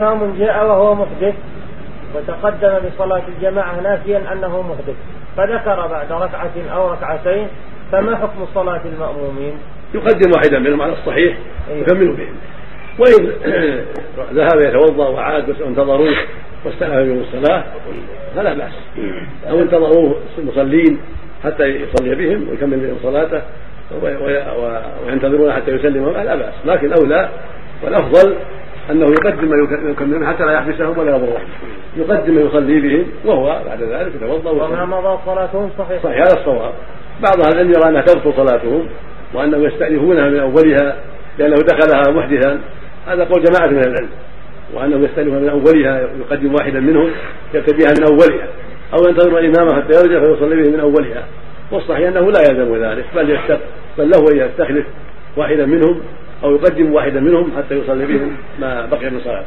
إمام جاء وهو محدث وتقدم بصلاة الجماعة ناسيا أنه محدث فذكر بعد ركعة أو ركعتين فما حكم صلاة المأمومين؟ يقدم واحدا منهم على الصحيح. يكمل بهم وإن ذهب يتوضأ وعاد وانتظروه واستأنف بهم الصلاة فلا بأس أو انتظروه المصلين حتى يصلي بهم ويكمل بهم صلاته وينتظرون حتى يسلموا لا بأس لكن أولى والأفضل أنه يقدم ما يكملون حتى لا يحبسهم ولا يضرهم. يقدم ما يصلي بهم وهو بعد ذلك يتوضأ وما مضى صلاتهم صحيح. صحيح هذا الصواب. بعض أهل العلم يرى أنها تبطل صلاتهم وأنهم يستأنفونها من أولها لأنه دخلها محدثا. هذا قول جماعة من العلم. وأنهم يستأنفونها من أولها يقدم واحدا منهم يبتديها من أولها. أو ينتظر الامام حتى يرجع فيصلي به من أولها. والصحيح أنه لا يلزم ذلك بل يستق بل له أن يستخلف واحدا منهم أو يقدم واحدا منهم حتى يصلي بهم ما بقي من صلاته.